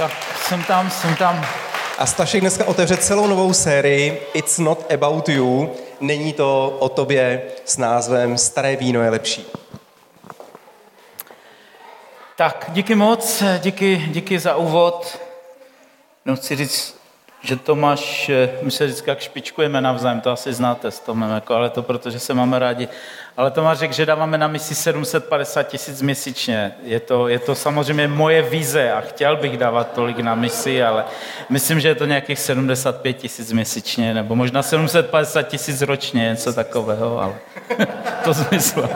Tak jsem tam, jsem tam. A Stašek dneska otevře celou novou sérii It's not about you. Není to o tobě s názvem Staré víno je lepší. Tak, díky moc, díky, díky za úvod. No, chci říct že Tomáš, eh, my se vždycky jak špičkujeme navzájem, to asi znáte s Tomem, jako, ale to proto, že se máme rádi. Ale Tomáš řekl, že dáváme na misi 750 tisíc měsíčně. Je to, je to samozřejmě moje vize a chtěl bych dávat tolik na misi, ale myslím, že je to nějakých 75 tisíc měsíčně, nebo možná 750 tisíc ročně, něco takového, ale to smysl.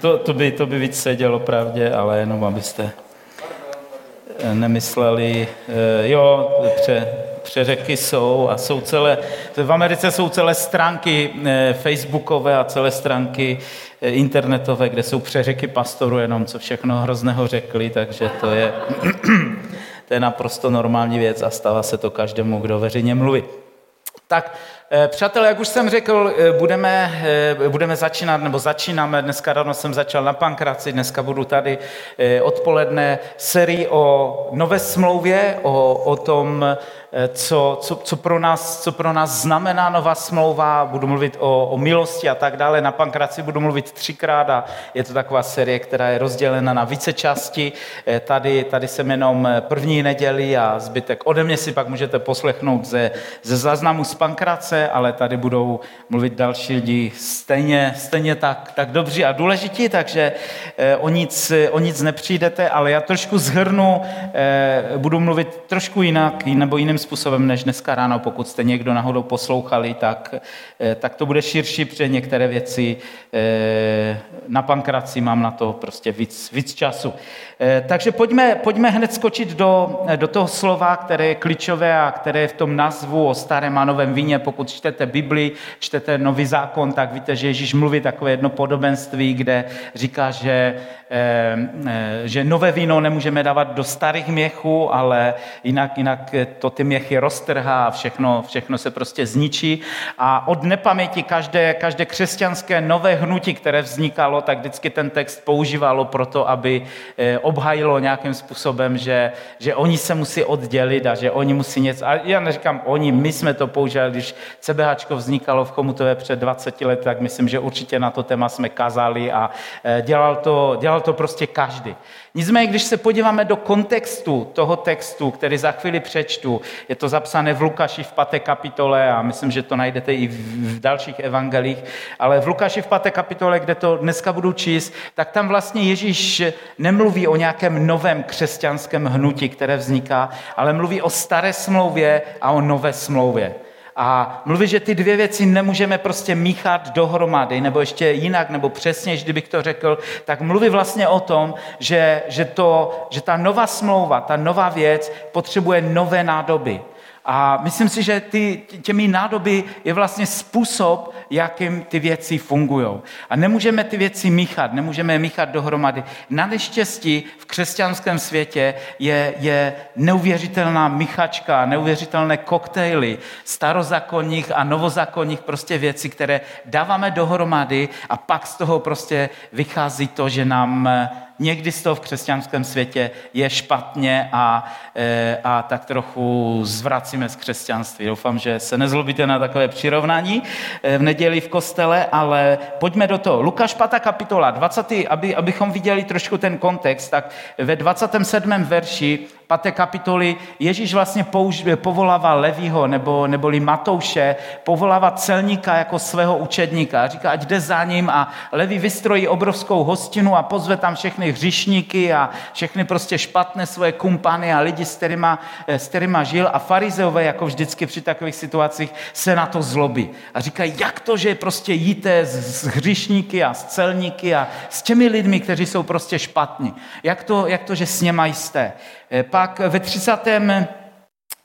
to, to, by, to by víc sedělo pravdě, ale jenom abyste nemysleli, eh, jo, pře, přeřeky jsou a jsou celé, v Americe jsou celé stránky eh, facebookové a celé stránky eh, internetové, kde jsou přeřeky pastorů jenom, co všechno hrozného řekli, takže to je, to je naprosto normální věc a stává se to každému, kdo veřejně mluví. Tak přátelé, jak už jsem řekl, eh, budeme, eh, budeme začínat, nebo začínáme, dneska ráno jsem začal na Pankraci, dneska budu tady odpoledne sérii o nové smlouvě, o, o tom, co, co, co, pro nás, co pro nás znamená nová smlouva, budu mluvit o, o milosti a tak dále. Na Pankraci budu mluvit třikrát a je to taková série, která je rozdělena na více části. Tady, tady jsem jenom první neděli a zbytek ode mě si pak můžete poslechnout ze, ze záznamu z Pankrace ale tady budou mluvit další lidi stejně, stejně tak, tak dobří a důležití, takže eh, o nic, o nic nepřijdete, ale já trošku zhrnu, eh, budu mluvit trošku jinak nebo jiným způsobem než dneska ráno, pokud jste někdo náhodou poslouchali, tak, eh, tak to bude širší, protože některé věci na pankraci mám na to prostě víc, víc času. Takže pojďme, pojďme hned skočit do, do toho slova, které je klíčové a které je v tom nazvu o starém a novém víně, pokud čtete Bibli, čtete Nový zákon, tak víte, že Ježíš mluví takové jedno podobenství, kde říká, že, eh, eh, že nové víno nemůžeme dávat do starých měchů, ale jinak, jinak to ty měchy roztrhá a všechno, všechno se prostě zničí. A od nepaměti každé, každé křesťanské nové hnutí, které vznikalo, tak vždycky ten text používalo proto, aby eh, obhajilo nějakým způsobem, že, že oni se musí oddělit a že oni musí něco... A já neříkám oni, my jsme to použili, když CBH vznikalo v Chomutové před 20 lety, tak myslím, že určitě na to téma jsme kazali a dělal to, dělal to prostě každý. Nicméně, když se podíváme do kontextu toho textu, který za chvíli přečtu, je to zapsané v Lukáši v 5. kapitole a myslím, že to najdete i v dalších evangelích, ale v Lukáši v 5. kapitole, kde to dneska budu číst, tak tam vlastně Ježíš nemluví o nějakém novém křesťanském hnutí, které vzniká, ale mluví o staré smlouvě a o nové smlouvě. A mluví, že ty dvě věci nemůžeme prostě míchat dohromady, nebo ještě jinak, nebo přesně, kdybych to řekl, tak mluví vlastně o tom, že, že, to, že ta nová smlouva, ta nová věc potřebuje nové nádoby. A myslím si, že ty, těmi nádoby je vlastně způsob, jakým ty věci fungují. A nemůžeme ty věci míchat, nemůžeme je míchat dohromady. Na neštěstí v křesťanském světě je, je neuvěřitelná míchačka, neuvěřitelné koktejly starozakonních a novozakonních prostě věcí, které dáváme dohromady a pak z toho prostě vychází to, že nám někdy z toho v křesťanském světě je špatně a, e, a tak trochu zvracíme z křesťanství. Doufám, že se nezlobíte na takové přirovnání e, v neděli v kostele, ale pojďme do toho. Lukáš 5. kapitola, 20. Aby, abychom viděli trošku ten kontext, tak ve 27. verši 5. kapitoly Ježíš vlastně použ, povolává Levího nebo, neboli Matouše, povolává celníka jako svého učedníka. Říká, ať jde za ním a Leví vystrojí obrovskou hostinu a pozve tam všechny hřišníky a všechny prostě špatné svoje kumpany a lidi, s kterýma, s kterýma žil. A farizeové, jako vždycky při takových situacích, se na to zlobí. A říkají, jak to, že prostě jíte s hřišníky a s celníky a s těmi lidmi, kteří jsou prostě špatní. Jak to, jak to že s něma jste? Eh, pak ve 30.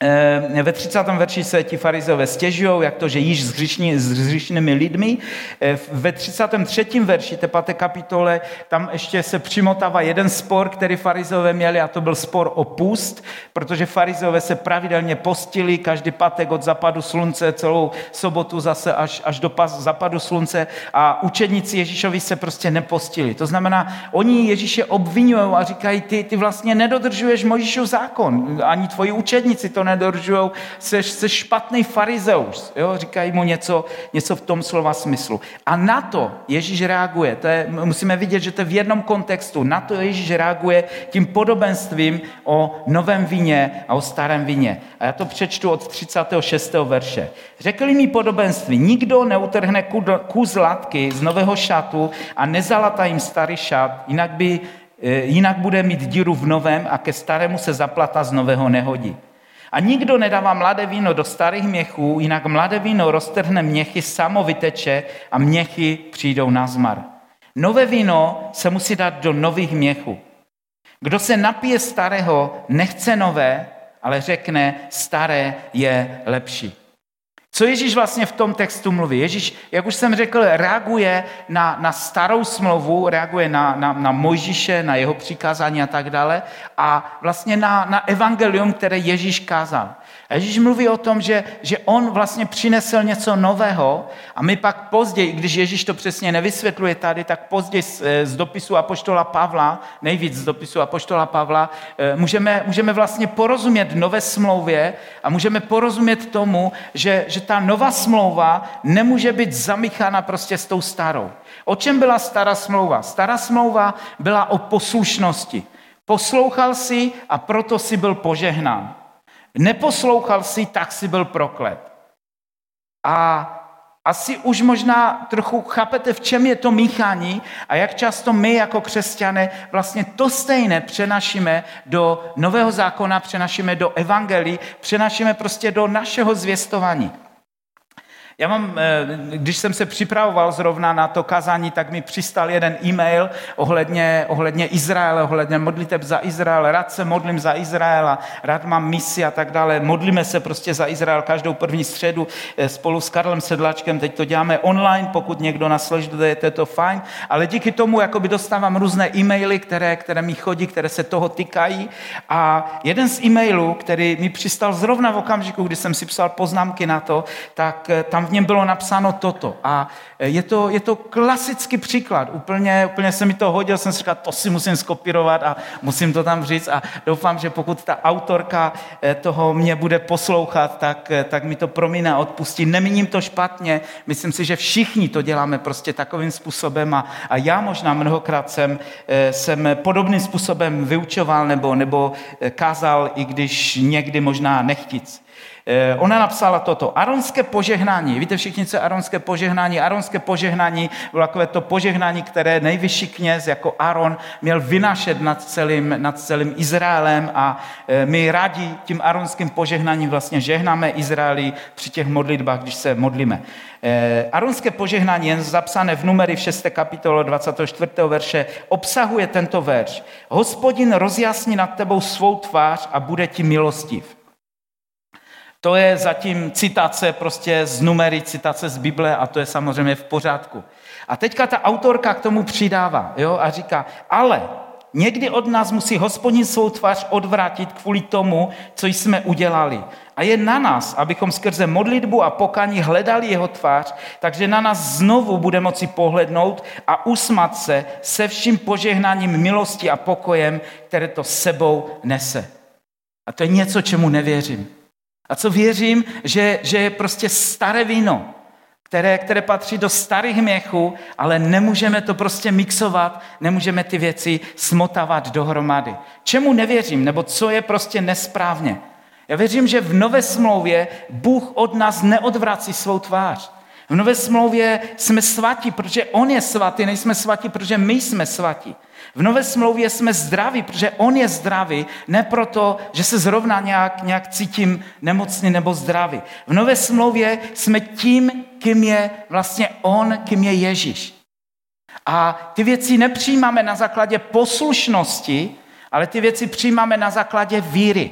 Eh, ve 30. verši se ti farizové stěžují, jak to, že již s, hřišní, s hřišnými lidmi. Eh, ve 33. verši té páté kapitole tam ještě se přimotává jeden spor, který farizové měli a to byl spor o půst, protože farizové se pravidelně postili každý pátek od zapadu slunce, celou sobotu zase až, až do pas, zapadu slunce a učedníci Ježíšovi se prostě nepostili. To znamená, oni Ježíše obvinují a říkají, ty, ty vlastně nedodržuješ Mojžíšův zákon, ani tvoji učedníci to nedodržují, jsi, jsi špatný farizeus. Jo? Říkají mu něco, něco v tom slova smyslu. A na to Ježíš reaguje. To je, musíme vidět, že to je v jednom kontextu. Na to Ježíš reaguje tím podobenstvím o novém víně a o starém víně. A já to přečtu od 36. verše. Řekli mi podobenství, nikdo neutrhne kus latky z nového šatu a nezalatá jim starý šat, jinak by eh, jinak bude mít díru v novém a ke starému se zaplata z nového nehodí. A nikdo nedává mladé víno do starých měchů, jinak mladé víno roztrhne měchy, samo vyteče a měchy přijdou na zmar. Nové víno se musí dát do nových měchů. Kdo se napije starého, nechce nové, ale řekne, staré je lepší. Co Ježíš vlastně v tom textu mluví? Ježíš, jak už jsem řekl, reaguje na, na starou smlouvu, reaguje na, na, na Mojžíše, na jeho přikázání a tak dále a vlastně na, na evangelium, které Ježíš kázal. A Ježíš mluví o tom, že, že on vlastně přinesl něco nového a my pak později, když Ježíš to přesně nevysvětluje tady, tak později z, eh, z dopisu Apoštola Pavla, nejvíc z dopisu Apoštola Pavla, eh, můžeme, můžeme vlastně porozumět nové smlouvě a můžeme porozumět tomu, že, že ta nová smlouva nemůže být zamíchána prostě s tou starou. O čem byla stará smlouva? Stará smlouva byla o poslušnosti. Poslouchal si a proto si byl požehnán. Neposlouchal si, tak si byl proklet. A asi už možná trochu chápete, v čem je to míchání a jak často my jako křesťané vlastně to stejné přenašíme do nového zákona, přenašíme do evangelii, přenašíme prostě do našeho zvěstování. Já mám, eh, když jsem se připravoval zrovna na to kazání, tak mi přistal jeden e-mail ohledně, ohledně Izraele, ohledně modliteb za Izrael. Rád se modlím za Izrael a rád mám misi a tak dále. Modlíme se prostě za Izrael každou první středu eh, spolu s Karlem Sedlačkem. Teď to děláme online, pokud někdo nás sleduje, to je to fajn. Ale díky tomu jakoby dostávám různé e-maily, které, které mi chodí, které se toho týkají. A jeden z e-mailů, který mi přistal zrovna v okamžiku, kdy jsem si psal poznámky na to, tak eh, tam v něm bylo napsáno toto. A je to, je to klasický příklad. Úplně, úplně se mi to hodil, jsem si říkal, to si musím skopírovat a musím to tam říct a doufám, že pokud ta autorka eh, toho mě bude poslouchat, tak, eh, tak mi to promíne a odpustí. Nemíním to špatně, myslím si, že všichni to děláme prostě takovým způsobem a, a já možná mnohokrát jsem, jsem podobným způsobem vyučoval nebo, nebo kázal, i když někdy možná nechtic. Eh, ona napsala toto. Aronské požehnání. Víte všichni, co je aronské požehnání? Aronské požehnání bylo takové to požehnání, které nejvyšší kněz jako Aron měl vynašet nad celým, nad celým Izraelem a eh, my rádi tím aronským požehnáním vlastně žehnáme Izraeli při těch modlitbách, když se modlíme. Eh, aronské požehnání, jen zapsané v numery v 6. kapitole 24. verše, obsahuje tento verš. Hospodin rozjasní nad tebou svou tvář a bude ti milostiv. To je zatím citace prostě z numery, citace z Bible a to je samozřejmě v pořádku. A teďka ta autorka k tomu přidává jo, a říká, ale někdy od nás musí hospodin svou tvář odvrátit kvůli tomu, co jsme udělali. A je na nás, abychom skrze modlitbu a pokaní hledali jeho tvář, takže na nás znovu bude moci pohlednout a usmat se se vším požehnáním milosti a pokojem, které to sebou nese. A to je něco, čemu nevěřím. A co věřím, že, že je prostě staré víno, které, které patří do starých měchů, ale nemůžeme to prostě mixovat, nemůžeme ty věci smotávat dohromady. Čemu nevěřím, nebo co je prostě nesprávně? Já věřím, že v nové smlouvě Bůh od nás neodvrací svou tvář. V nové smlouvě jsme svatí, protože On je svatý, nejsme svatí, protože my jsme svatí. V nové smlouvě jsme zdraví, protože on je zdravý, ne proto, že se zrovna nějak, nějak cítím nemocný nebo zdravý. V nové smlouvě jsme tím, kým je vlastně on, kým je Ježíš. A ty věci nepřijímáme na základě poslušnosti, ale ty věci přijímáme na základě víry.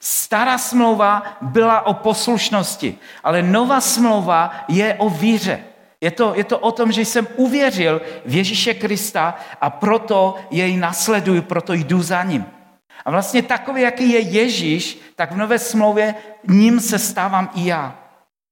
Stará smlouva byla o poslušnosti, ale nová smlouva je o víře. Je to, je to o tom, že jsem uvěřil v Ježíše Krista a proto jej nasleduju, proto jdu za ním. A vlastně takový, jaký je Ježíš, tak v nové smlouvě ním se stávám i já.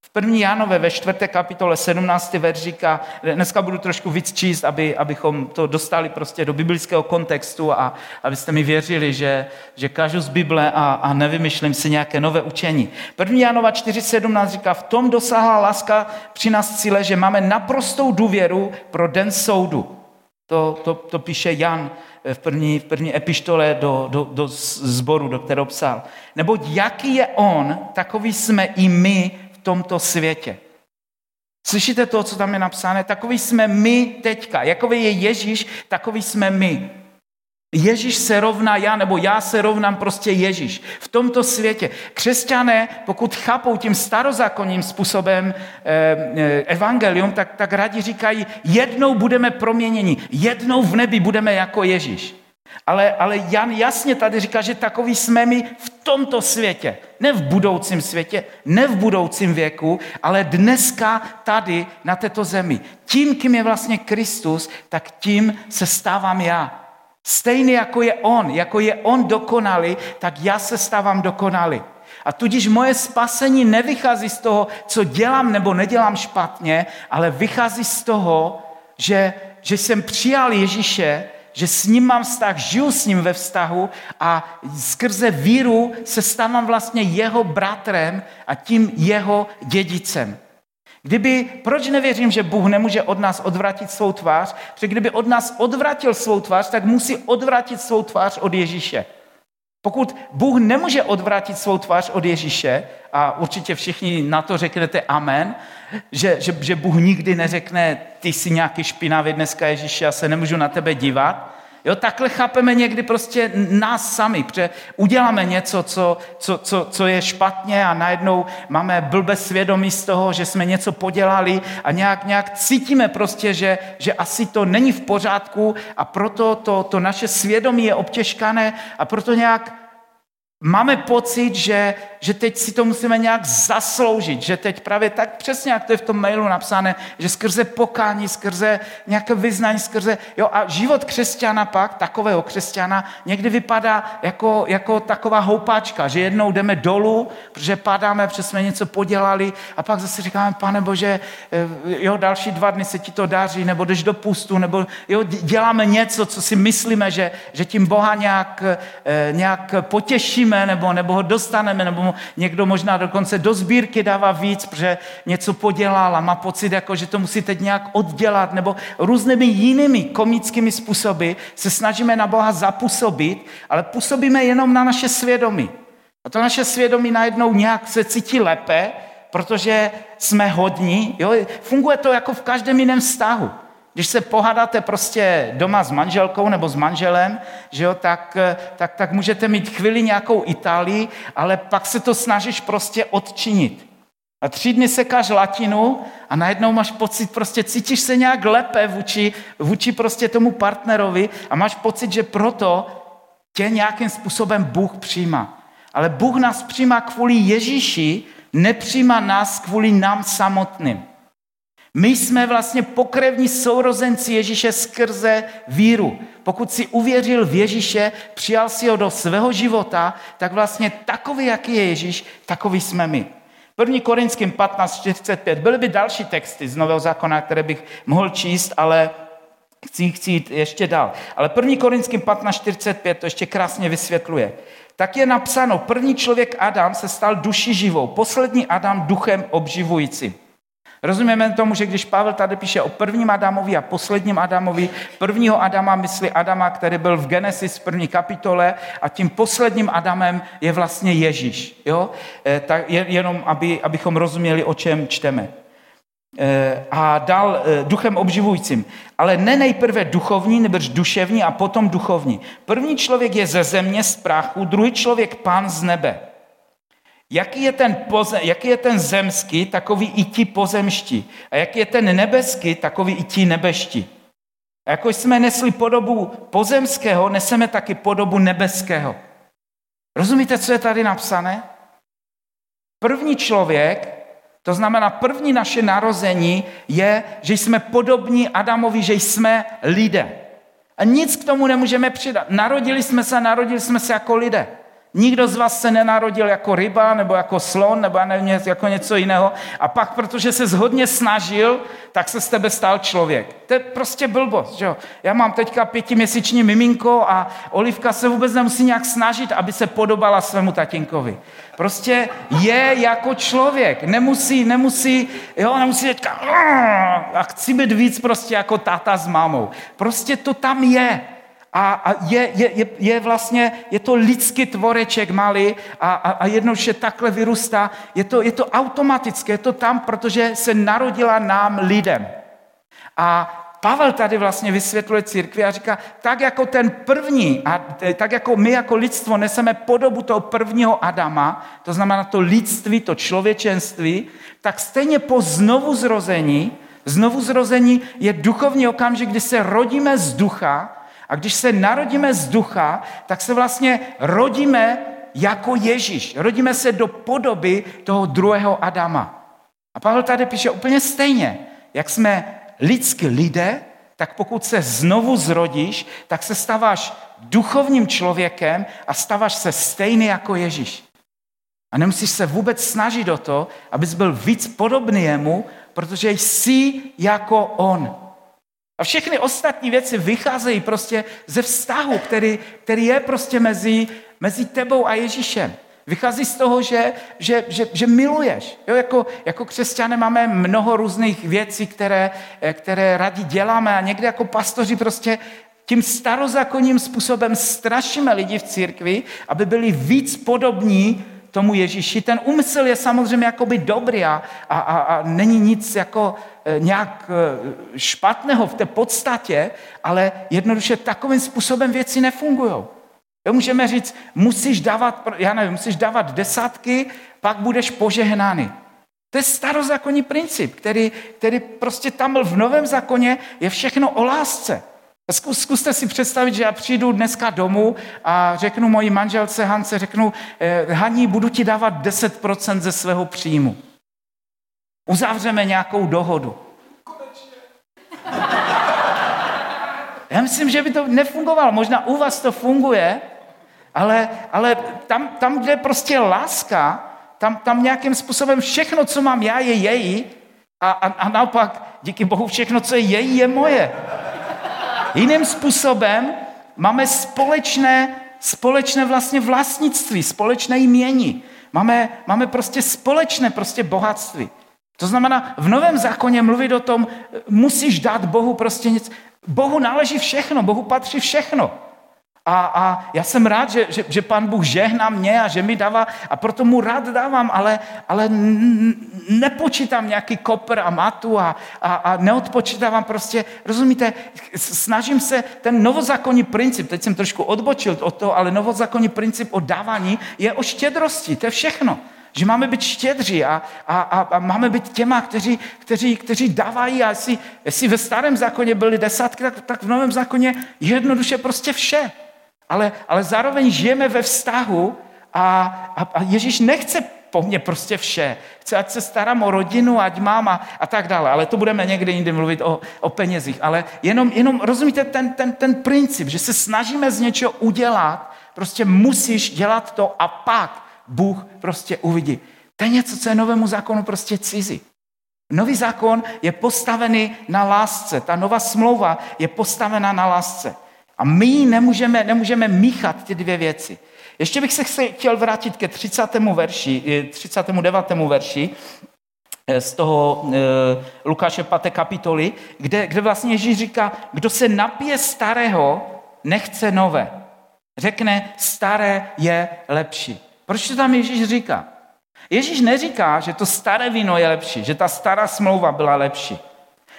V první Jánové ve čtvrté kapitole 17. verš říká, dneska budu trošku víc číst, aby, abychom to dostali prostě do biblického kontextu a abyste mi věřili, že, že kažu z Bible a, a nevymyšlím si nějaké nové učení. První Jánova 4.17 říká, v tom dosáhla láska při nás cíle, že máme naprostou důvěru pro den soudu. To, to, to píše Jan v první, v první epištole do, do, do zboru, do kterého psal. Neboť jaký je on, takový jsme i my tomto světě. Slyšíte to, co tam je napsáno? Takový jsme my teďka. Jakový je Ježíš, takový jsme my. Ježíš se rovná já, nebo já se rovnám prostě Ježíš. V tomto světě. Křesťané, pokud chápou tím starozákonním způsobem eh, eh, evangelium, tak, tak rádi říkají, jednou budeme proměněni, jednou v nebi budeme jako Ježíš. Ale, ale Jan jasně tady říká, že takový jsme my v tomto světě. Ne v budoucím světě, ne v budoucím věku, ale dneska tady na této zemi. Tím, kým je vlastně Kristus, tak tím se stávám já. Stejný jako je On, jako je On dokonalý, tak já se stávám dokonalý. A tudíž moje spasení nevychází z toho, co dělám nebo nedělám špatně, ale vychází z toho, že, že jsem přijal Ježíše že s ním mám vztah, žiju s ním ve vztahu a skrze víru se stávám vlastně jeho bratrem a tím jeho dědicem. Kdyby, proč nevěřím, že Bůh nemůže od nás odvratit svou tvář? Protože kdyby od nás odvratil svou tvář, tak musí odvratit svou tvář od Ježíše. Pokud Bůh nemůže odvrátit svou tvář od Ježíše, a určitě všichni na to řeknete amen, že, že, že Bůh nikdy neřekne, ty jsi nějaký špinavý dneska Ježíše, já se nemůžu na tebe dívat, Jo, takhle chápeme někdy prostě nás sami, protože uděláme něco, co, co, co, co je špatně a najednou máme blbé svědomí z toho, že jsme něco podělali a nějak, nějak cítíme prostě, že, že asi to není v pořádku a proto to, to naše svědomí je obtěžkané a proto nějak Máme pocit, že, že teď si to musíme nějak zasloužit, že teď právě tak přesně, jak to je v tom mailu napsané, že skrze pokání, skrze nějaké vyznání, skrze... Jo, a život křesťana pak, takového křesťana, někdy vypadá jako, jako taková houpáčka, že jednou jdeme dolů, protože padáme, protože jsme něco podělali a pak zase říkáme, pane Bože, eh, jo, další dva dny se ti to daří, nebo jdeš do pustu, nebo jo, děláme něco, co si myslíme, že, že tím Boha nějak, eh, nějak potěšíme, nebo, nebo ho dostaneme, nebo někdo možná dokonce do sbírky dává víc, protože něco podělal a má pocit, jako, že to musí teď nějak oddělat, nebo různými jinými komickými způsoby se snažíme na Boha zapůsobit, ale působíme jenom na naše svědomí. A to naše svědomí najednou nějak se cítí lépe, protože jsme hodní. Jo? Funguje to jako v každém jiném vztahu. Když se pohádáte prostě doma s manželkou nebo s manželem, že jo, tak, tak, tak můžete mít chvíli nějakou Itálii, ale pak se to snažíš prostě odčinit. A tři dny sekáš latinu a najednou máš pocit, prostě cítíš se nějak lépe vůči, vůči prostě tomu partnerovi a máš pocit, že proto tě nějakým způsobem Bůh přijímá. Ale Bůh nás přijímá kvůli Ježíši, nepřijímá nás kvůli nám samotným. My jsme vlastně pokrevní sourozenci Ježíše skrze víru. Pokud si uvěřil v Ježíše, přijal si ho do svého života, tak vlastně takový, jaký je Ježíš, takový jsme my. 1. Korinským 15.45. Byly by další texty z Nového zákona, které bych mohl číst, ale chci, chci jít ještě dál. Ale 1. Korinským 15.45 to ještě krásně vysvětluje. Tak je napsáno, první člověk Adam se stal duši živou, poslední Adam duchem obživujícím. Rozumíme tomu, že když Pavel tady píše o prvním Adamovi a posledním Adamovi, prvního Adama myslí Adama, který byl v Genesis v první kapitole a tím posledním Adamem je vlastně Ježíš. Jo? E, tak jenom, aby, abychom rozuměli, o čem čteme. E, a dal e, duchem obživujícím. Ale ne nejprve duchovní, nebo duševní a potom duchovní. První člověk je ze země, z prachu, druhý člověk pán z nebe. Jaký je, ten poze, jaký je ten zemský, takový i ti pozemští. A jaký je ten nebeský, takový i ti nebeští. A jako jsme nesli podobu pozemského, neseme taky podobu nebeského. Rozumíte, co je tady napsané? První člověk, to znamená první naše narození, je, že jsme podobní Adamovi, že jsme lidé. A nic k tomu nemůžeme přidat. Narodili jsme se, narodili jsme se jako lidé. Nikdo z vás se nenarodil jako ryba, nebo jako slon, nebo nevím, jako něco jiného. A pak, protože se hodně snažil, tak se z tebe stal člověk. To je prostě blbost, že jo? Já mám teďka pětiměsíční miminko a Olivka se vůbec nemusí nějak snažit, aby se podobala svému tatínkovi. Prostě je jako člověk. Nemusí, nemusí, jo, nemusí teďka a chci být víc prostě jako táta s mámou. Prostě to tam je a, a je, je, je, je vlastně, je to lidský tvoreček malý a, a, a jednoduše takhle vyrůstá. Je to, je to automatické, je to tam, protože se narodila nám lidem. A Pavel tady vlastně vysvětluje církvi a říká, tak jako ten první, a tak jako my jako lidstvo neseme podobu toho prvního Adama, to znamená to lidství, to člověčenství, tak stejně po znovu zrození, znovu zrození je duchovní okamžik, kdy se rodíme z ducha, a když se narodíme z ducha, tak se vlastně rodíme jako Ježíš. Rodíme se do podoby toho druhého Adama. A Pavel tady píše úplně stejně. Jak jsme lidský lidé, tak pokud se znovu zrodíš, tak se stáváš duchovním člověkem a stáváš se stejný jako Ježíš. A nemusíš se vůbec snažit o to, abys byl víc podobný jemu, protože jsi jako on. A všechny ostatní věci vycházejí prostě ze vztahu, který, který je prostě mezi, mezi tebou a Ježíšem. Vychází z toho, že, že, že, že miluješ. Jo, jako, jako křesťané máme mnoho různých věcí, které, které rádi děláme a někdy jako pastoři prostě tím starozákonním způsobem strašíme lidi v církvi, aby byli víc podobní tomu Ježíši. Ten úmysl je samozřejmě jakoby dobrý a, a, a, a není nic jako e, nějak e, špatného v té podstatě, ale jednoduše takovým způsobem věci nefungují. Můžeme říct, musíš dávat, já nevím, musíš dávat desátky, pak budeš požehnány. To je starozákonní princip, který, který prostě tam v novém zákoně je všechno o lásce. Zkuste si představit, že já přijdu dneska domů a řeknu mojí manželce Hance, řeknu, eh, Haní, budu ti dávat 10% ze svého příjmu. Uzavřeme nějakou dohodu. Já myslím, že by to nefungovalo. Možná u vás to funguje, ale, ale tam, tam, kde je prostě láska, tam, tam nějakým způsobem všechno, co mám já, je její a, a, a naopak, díky Bohu, všechno, co je její, je moje. Jiným způsobem máme společné, společné vlastně vlastnictví, společné jmění. Máme, máme prostě společné prostě bohatství. To znamená, v Novém zákoně mluvit o tom, musíš dát Bohu prostě něco. Bohu náleží všechno, Bohu patří všechno. A, a já jsem rád, že, že, že pan Bůh žehná mě a že mi dává, a proto mu rád dávám, ale, ale nepočítám nějaký kopr a matu a, a, a neodpočítávám prostě, rozumíte, snažím se, ten novozákonní princip, teď jsem trošku odbočil od toho, ale novozákonní princip o dávání je o štědrosti, to je všechno. Že máme být štědří a, a, a, a máme být těma, kteří, kteří, kteří dávají. A jestli, jestli ve starém zákoně byly desátky, tak, tak v novém zákoně jednoduše prostě vše ale, ale zároveň žijeme ve vztahu a, a, a Ježíš nechce po mně prostě vše. Chce, ať se starám o rodinu, ať mám a, a tak dále. Ale to budeme někdy jindy mluvit o, o penězích. Ale jenom, jenom rozumíte ten, ten, ten princip, že se snažíme z něčeho udělat, prostě musíš dělat to a pak Bůh prostě uvidí. To je něco, co je novému zákonu prostě cizí. Nový zákon je postavený na lásce. Ta nová smlouva je postavena na lásce. A my nemůžeme, nemůžeme míchat ty dvě věci. Ještě bych se chtěl vrátit ke 30. verši, 39. Eh, verši eh, z toho e, Lukáše 5. kapitoly, kde, kde vlastně Ježíš říká, kdo se napije starého, nechce nové. Řekne, staré je lepší. Proč to tam Ježíš říká? Ježíš neříká, že to staré víno je lepší, že ta stará smlouva byla lepší.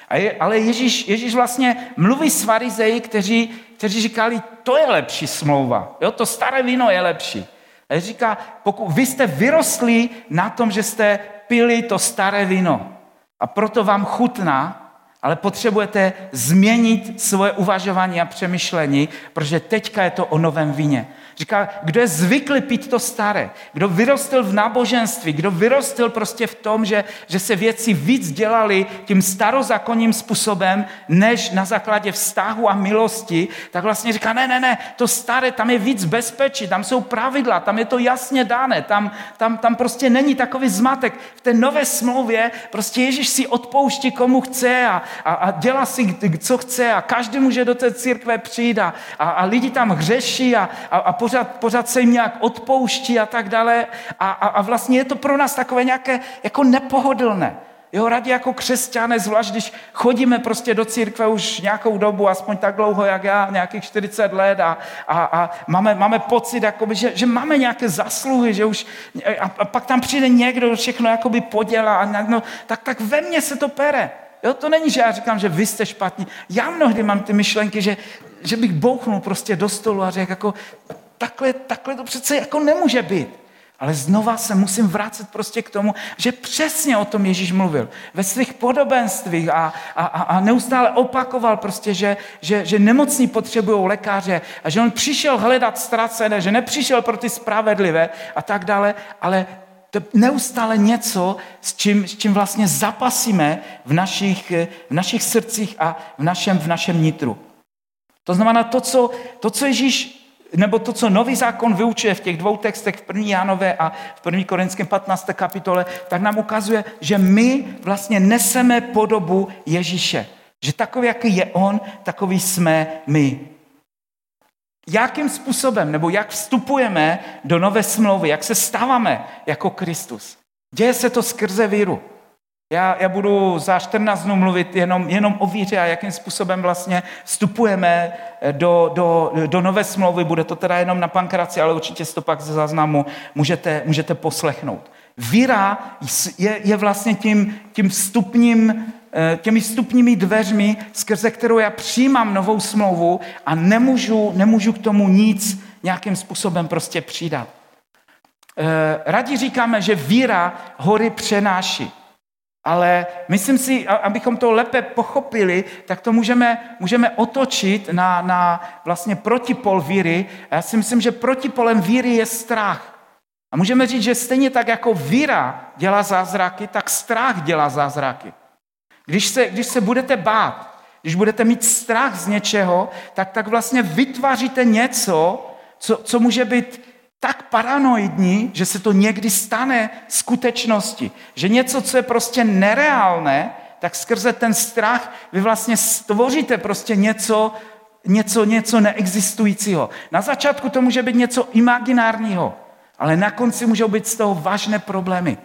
A je, ale Ježíš, Ježíš vlastně mluví s farizeji, kteří, kteří říkali, to je lepší smlouva. Jo, to staré víno je lepší. A říká, pokud vy jste vyrostli na tom, že jste pili to staré víno a proto vám chutná, ale potřebujete změnit svoje uvažování a přemýšlení, protože teďka je to o novém víně. Říká, kdo je zvyklý pít to staré, kdo vyrostl v náboženství, kdo vyrostl prostě v tom, že, že se věci víc dělali tím starozákonním způsobem, než na základě vztahu a milosti, tak vlastně říká, ne, ne, ne, to staré, tam je víc bezpečí, tam jsou pravidla, tam je to jasně dáne, tam, tam, tam prostě není takový zmatek. V té nové smlouvě prostě Ježíš si odpouští, komu chce a, a, a dělá si, co chce a každý může do té církve přijít a, a, a lidi tam hřeší a, a, a pořád, pořád se jim nějak odpouští a tak dále. A, a, a vlastně je to pro nás takové nějaké jako nepohodlné. Jo, radě jako křesťané, zvlášť když chodíme prostě do církve už nějakou dobu, aspoň tak dlouho, jak já, nějakých 40 let a, a, a máme, máme pocit, jakoby, že, že máme nějaké zasluhy, že už, a, a pak tam přijde někdo, všechno jakoby podělá, a no, tak, tak ve mně se to pere. Jo, to není, že já říkám, že vy jste špatní. Já mnohdy mám ty myšlenky, že, že bych bouchnul prostě do stolu a řekl, jako, takhle, takhle to přece jako nemůže být. Ale znova se musím vrátit prostě k tomu, že přesně o tom Ježíš mluvil. Ve svých podobenstvích a, a, a neustále opakoval prostě, že, že, že nemocní potřebují lékaře a že on přišel hledat ztracené, že nepřišel pro ty spravedlivé a tak dále, ale to neustále něco, s čím, s čím vlastně zapasíme v našich, v našich srdcích a v našem, v našem nitru. To znamená to co, to, co Ježíš nebo to, co nový zákon vyučuje v těch dvou textech, v 1. Janové a v 1. Korinském 15. kapitole, tak nám ukazuje, že my vlastně neseme podobu Ježíše. Že takový, jaký je on, takový jsme my. Jakým způsobem, nebo jak vstupujeme do nové smlouvy, jak se stáváme jako Kristus. Děje se to skrze víru. Já, já budu za 14 dnů mluvit jenom, jenom o víře a jakým způsobem vlastně vstupujeme do, do, do nové smlouvy. Bude to teda jenom na pankraci, ale určitě si to pak ze záznamu můžete, můžete poslechnout. Víra je, je vlastně tím, tím vstupním, eh, těmi vstupními dveřmi, skrze kterou já přijímám novou smlouvu a nemůžu, nemůžu k tomu nic nějakým způsobem prostě přidat. Eh, Radí říkáme, že víra hory přenáší. Ale myslím si, abychom to lépe pochopili, tak to můžeme, můžeme otočit na, na vlastně protipol víry. A já si myslím, že protipolem víry je strach. A můžeme říct, že stejně tak jako víra dělá zázraky, tak strach dělá zázraky. Když se, když se budete bát, když budete mít strach z něčeho, tak, tak vlastně vytváříte něco, co, co může být tak paranoidní, že se to někdy stane skutečnosti. Že něco, co je prostě nereálné, tak skrze ten strach vy vlastně stvoříte prostě něco, něco, něco neexistujícího. Na začátku to může být něco imaginárního, ale na konci můžou být z toho vážné problémy.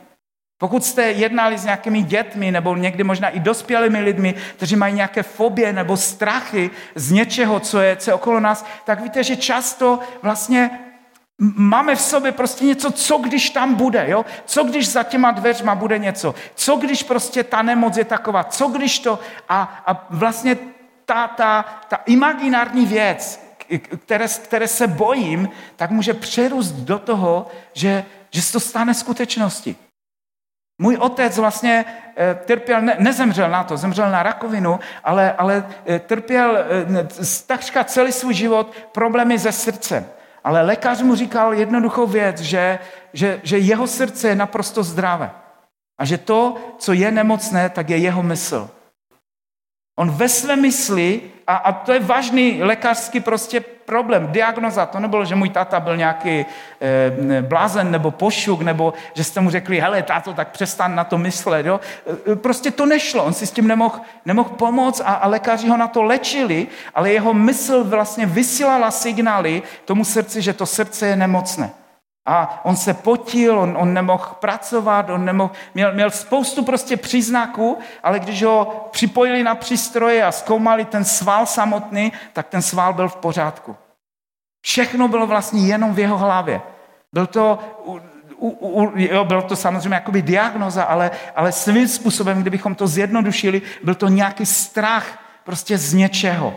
Pokud jste jednali s nějakými dětmi nebo někdy možná i dospělými lidmi, kteří mají nějaké fobie nebo strachy z něčeho, co je, co je okolo nás, tak víte, že často vlastně Máme v sobě prostě něco, co když tam bude, jo? Co když za těma dveřma bude něco? Co když prostě ta nemoc je taková? Co když to... A, a vlastně ta, ta, ta imaginární věc, které, které se bojím, tak může přerůst do toho, že, že se to stane skutečnosti. Můj otec vlastně e, trpěl, ne, nezemřel na to, zemřel na rakovinu, ale, ale e, trpěl e, takřka celý svůj život problémy se srdcem. Ale lékař mu říkal jednoduchou věc, že, že, že jeho srdce je naprosto zdravé. A že to, co je nemocné, tak je jeho mysl. On ve své mysli, a, a to je vážný lékařský prostě problém, diagnoza, to nebylo, že můj tata byl nějaký e, blázen nebo pošuk, nebo že jste mu řekli, hele, táto, tak přestan na to myslet. Jo? E, prostě to nešlo, on si s tím nemohl, nemohl pomoct a, a lékaři ho na to lečili, ale jeho mysl vlastně vysílala signály tomu srdci, že to srdce je nemocné. A on se potil, on, on nemohl pracovat, on nemohl, měl, měl spoustu prostě příznaků, ale když ho připojili na přístroje a zkoumali ten sval samotný, tak ten sval byl v pořádku. Všechno bylo vlastně jenom v jeho hlavě. Byl to, u, u, jo, bylo to samozřejmě jakoby diagnoza, ale, ale svým způsobem, kdybychom to zjednodušili, byl to nějaký strach prostě z něčeho.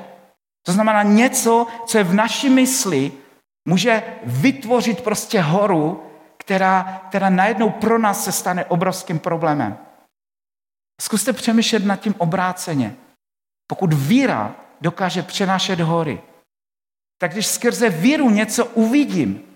To znamená něco, co je v naší mysli, může vytvořit prostě horu, která, která najednou pro nás se stane obrovským problémem. Zkuste přemýšlet nad tím obráceně. pokud víra dokáže přenášet hory, tak když skrze víru něco uvidím,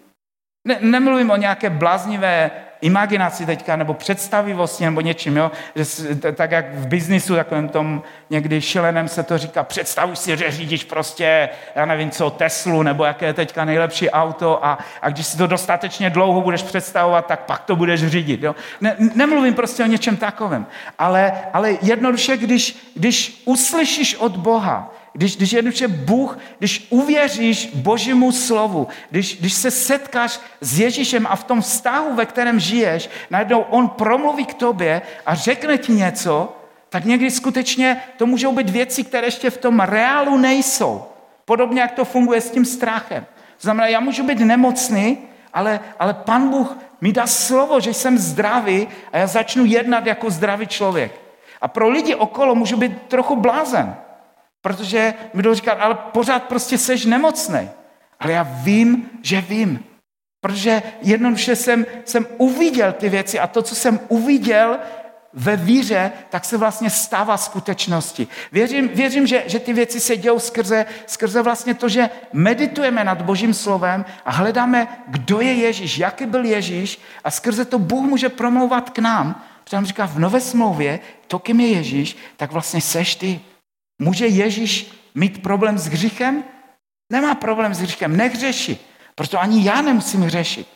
ne, nemluvím o nějaké bláznivé imaginaci teďka, nebo představivosti, nebo něčím, jo? Že, tak jak v biznisu, takovém tom někdy šilenem se to říká, představuj si, že řídíš prostě, já nevím co, Teslu, nebo jaké je teďka nejlepší auto a, a když si to dostatečně dlouho budeš představovat, tak pak to budeš řídit. Jo? Ne, nemluvím prostě o něčem takovém, ale, ale jednoduše, když, když uslyšíš od Boha, když, když jednoduše Bůh, když uvěříš Božímu slovu, když, když se setkáš s Ježíšem a v tom vztahu, ve kterém žiješ, najednou on promluví k tobě a řekne ti něco, tak někdy skutečně to můžou být věci, které ještě v tom reálu nejsou. Podobně, jak to funguje s tím strachem. Znamená, já můžu být nemocný, ale, ale pan Bůh mi dá slovo, že jsem zdravý a já začnu jednat jako zdravý člověk. A pro lidi okolo můžu být trochu blázen. Protože mi budou říkat, ale pořád prostě seš nemocný. Ale já vím, že vím. Protože jednoduše jsem, jsem uviděl ty věci a to, co jsem uviděl ve víře, tak se vlastně stává skutečnosti. Věřím, věřím že, že ty věci se dějou skrze, skrze vlastně to, že meditujeme nad Božím slovem a hledáme, kdo je Ježíš, jaký byl Ježíš a skrze to Bůh může promlouvat k nám. Protože nám říká, v nové smlouvě, to, kým je Ježíš, tak vlastně seš ty. Může Ježíš mít problém s hříchem? Nemá problém s hříchem, nehřeší. Proto ani já nemusím řešit.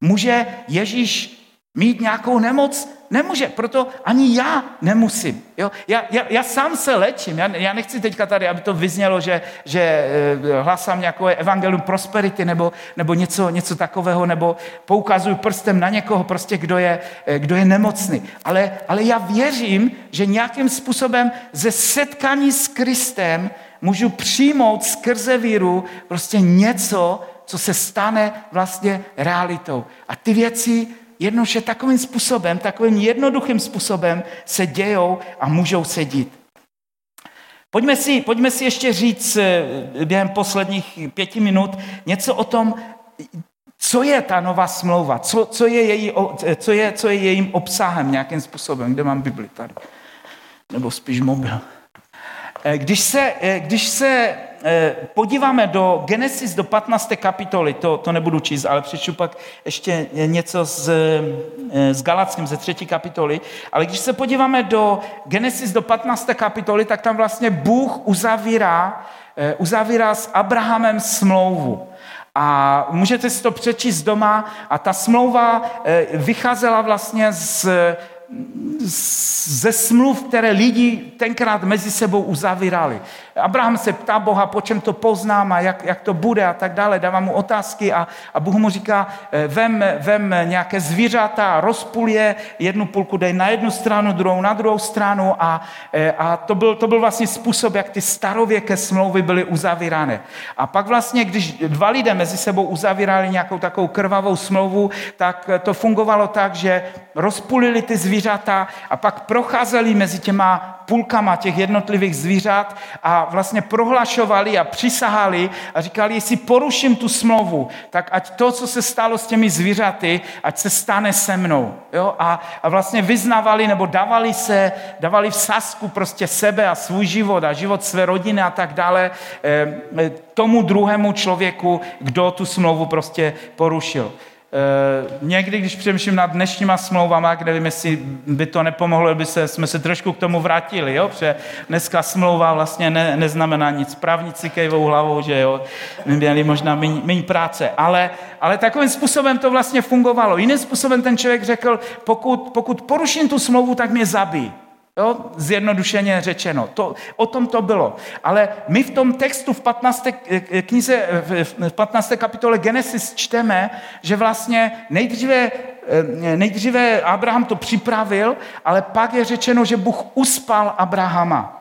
Může Ježíš mít nějakou nemoc? Nemůže, proto ani já nemusím. Jo? Já, já, já sám se léčím. Já, já nechci teďka tady, aby to vyznělo, že, že eh, hlasám nějaké evangelium prosperity nebo, nebo něco, něco takového, nebo poukazuju prstem na někoho, prostě kdo je, eh, kdo je nemocný. Ale, ale já věřím, že nějakým způsobem ze setkání s Kristem můžu přijmout skrze víru prostě něco, co se stane vlastně realitou. A ty věci jednoduše takovým způsobem, takovým jednoduchým způsobem se dějou a můžou se dít. Pojďme si, pojďme si ještě říct eh, během posledních pěti minut něco o tom, co je ta nová smlouva, co, co, je, její, co, je, co je jejím obsahem nějakým způsobem, kde mám Bibli tady, nebo spíš mobil. Eh, když se, eh, když se Eh, podíváme do Genesis, do 15. kapitoly, to, to nebudu číst, ale přečtu pak ještě něco z, eh, z Galackým, ze třetí kapitoly, ale když se podíváme do Genesis, do 15. kapitoly, tak tam vlastně Bůh uzavírá, eh, uzavírá s Abrahamem smlouvu. A můžete si to přečíst doma a ta smlouva vycházela vlastně z ze smluv, které lidi tenkrát mezi sebou uzavírali. Abraham se ptá Boha, po čem to poznám a jak, jak to bude a tak dále. Dává mu otázky a, a Bůh mu říká, eh, vem, vem nějaké zvířata, rozpůl je, jednu půlku dej na jednu stranu, druhou na druhou stranu a, eh, a to, byl, to byl vlastně způsob, jak ty starověké smlouvy byly uzavírány. A pak vlastně, když dva lidé mezi sebou uzavírali nějakou takovou krvavou smlouvu, tak to fungovalo tak, že rozpulili ty zvířata a pak procházeli mezi těma půlkama těch jednotlivých zvířat a vlastně prohlašovali a přisahali a říkali, jestli poruším tu smlouvu, tak ať to, co se stalo s těmi zvířaty, ať se stane se mnou. Jo? A, a vlastně vyznavali nebo dávali se, dávali v sasku prostě sebe a svůj život a život své rodiny a tak dále eh, tomu druhému člověku, kdo tu smlouvu prostě porušil. Eh, někdy, když přemýšlím nad dnešníma smlouvama, kde nevím, jestli by to nepomohlo, aby se, jsme se trošku k tomu vrátili, jo? protože dneska smlouva vlastně ne, neznamená nic. Právníci kejvou hlavou, že jo, my měli možná méně práce, ale, ale takovým způsobem to vlastně fungovalo. Jiným způsobem ten člověk řekl, pokud, pokud poruším tu smlouvu, tak mě zabij. Jo? Zjednodušeně řečeno. To, o tom to bylo. Ale my v tom textu v 15. knize, v 15. kapitole Genesis čteme, že vlastně nejdříve, eh, nejdříve Abraham to připravil, ale pak je řečeno, že Bůh uspal Abrahama.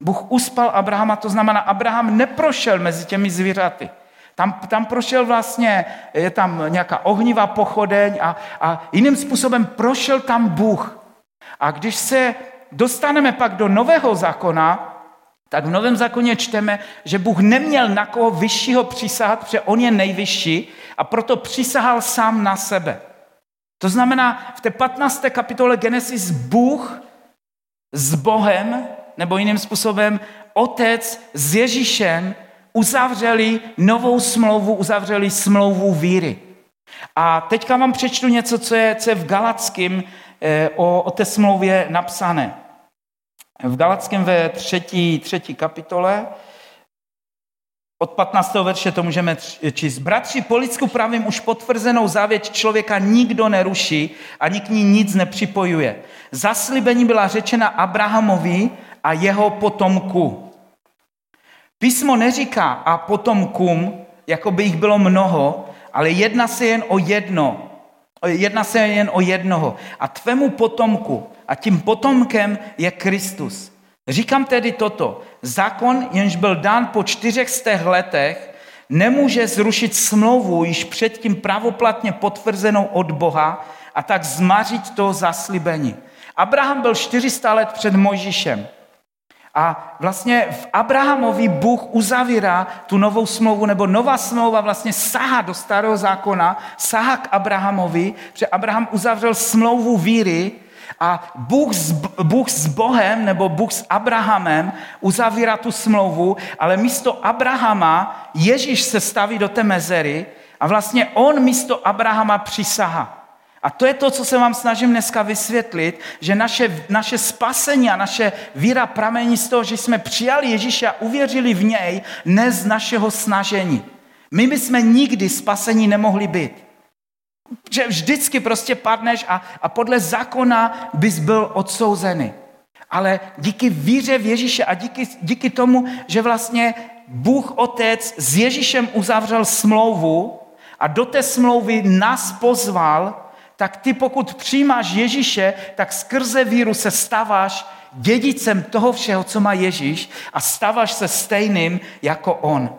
Bůh uspal Abrahama, to znamená, Abraham neprošel mezi těmi zvířaty. Tam, tam prošel vlastně, je tam nějaká ohnivá pochodeň a, a jiným způsobem prošel tam Bůh. A když se dostaneme pak do nového zákona, tak v novém zákoně čteme, že Bůh neměl na koho vyššího přísahat, protože on je nejvyšší a proto přísahal sám na sebe. To znamená, v té 15. kapitole Genesis Bůh s Bohem nebo jiným způsobem otec s Ježíšem uzavřeli novou smlouvu, uzavřeli smlouvu víry. A teďka vám přečtu něco, co je, co je v Galackém eh, o, o té smlouvě napsané. V Galackém ve třetí, třetí kapitole od 15. verše to můžeme číst. Bratři, po lidsku pravým už potvrzenou závěť člověka nikdo neruší ani k ní nic nepřipojuje. Zaslíbení byla řečena Abrahamovi a jeho potomku. Písmo neříká a potomkům, jako by jich bylo mnoho, ale jedná se jen o jedno. Jedná se jen o jednoho. A tvému potomku, a tím potomkem je Kristus. Říkám tedy toto. Zákon, jenž byl dán po čtyřech z těch letech, nemůže zrušit smlouvu již předtím pravoplatně potvrzenou od Boha a tak zmařit to zaslíbení. Abraham byl 400 let před Mojžíšem. A vlastně v Abrahamovi Bůh uzavírá tu novou smlouvu, nebo nová smlouva vlastně sahá do starého zákona, sahá k Abrahamovi, protože Abraham uzavřel smlouvu víry a Bůh s, Bůh s Bohem nebo Bůh s Abrahamem uzavírá tu smlouvu, ale místo Abrahama Ježíš se staví do té mezery a vlastně on místo Abrahama přísahá. A to je to, co se vám snažím dneska vysvětlit, že naše, naše spasení a naše víra pramení z toho, že jsme přijali Ježíše a uvěřili v něj, ne z našeho snažení. My bychom nikdy spasení nemohli být. Že vždycky prostě padneš a, a podle zákona bys byl odsouzený. Ale díky víře v Ježíše a díky, díky tomu, že vlastně Bůh Otec s Ježíšem uzavřel smlouvu a do té smlouvy nás pozval, tak ty pokud přijímáš Ježíše, tak skrze víru se stáváš dědicem toho všeho, co má Ježíš a stáváš se stejným jako on.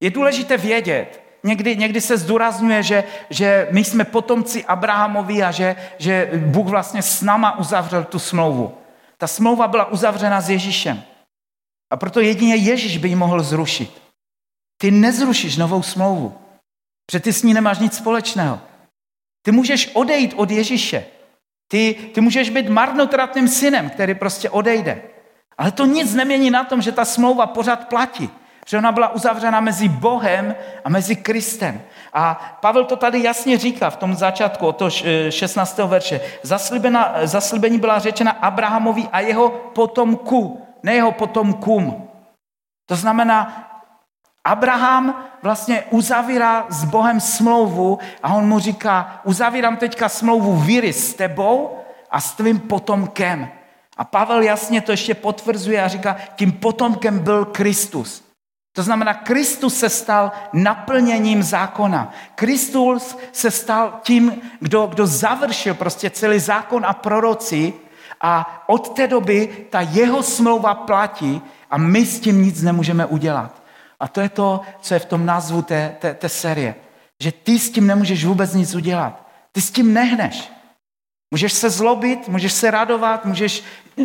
Je důležité vědět, někdy, někdy se zdůrazňuje, že, že my jsme potomci Abrahamovi a že, že Bůh vlastně s náma uzavřel tu smlouvu. Ta smlouva byla uzavřena s Ježíšem. A proto jedině Ježíš by ji mohl zrušit. Ty nezrušíš novou smlouvu, protože ty s ní nemáš nic společného. Ty můžeš odejít od Ježíše. Ty, ty můžeš být marnotratným synem, který prostě odejde. Ale to nic nemění na tom, že ta smlouva pořád platí. Že ona byla uzavřena mezi Bohem a mezi Kristem. A Pavel to tady jasně říká v tom začátku, o to 16. verše. zaslíbení byla řečena Abrahamovi a jeho potomku, ne jeho potomkům. To znamená, Abraham vlastně uzavírá s Bohem smlouvu a on mu říká, uzavírám teďka smlouvu víry s tebou a s tvým potomkem. A Pavel jasně to ještě potvrzuje a říká, tím potomkem byl Kristus. To znamená, Kristus se stal naplněním zákona. Kristus se stal tím, kdo, kdo završil prostě celý zákon a proroci a od té doby ta jeho smlouva platí a my s tím nic nemůžeme udělat. A to je to, co je v tom názvu té, té, té série. Že ty s tím nemůžeš vůbec nic udělat. Ty s tím nehneš. Můžeš se zlobit, můžeš se radovat, můžeš...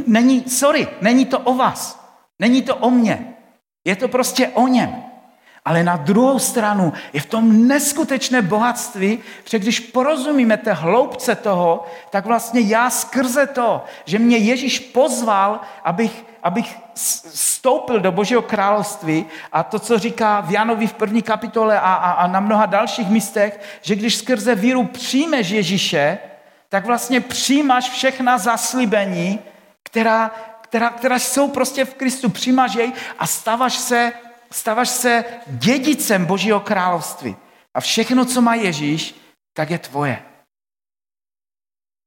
Není, sorry, není to o vás. Není to o mně. Je to prostě o něm. Ale na druhou stranu je v tom neskutečné bohatství, že když porozumíme té hloubce toho, tak vlastně já skrze to, že mě Ježíš pozval, abych, abych vstoupil do Božího království a to, co říká v Janovi v první kapitole a, a, a na mnoha dalších místech, že když skrze víru přijmeš Ježíše, tak vlastně přijímáš všechna zaslíbení, která, která, která jsou prostě v Kristu. Přijímáš jej a stáváš se stáváš se dědicem Božího království. A všechno, co má Ježíš, tak je tvoje.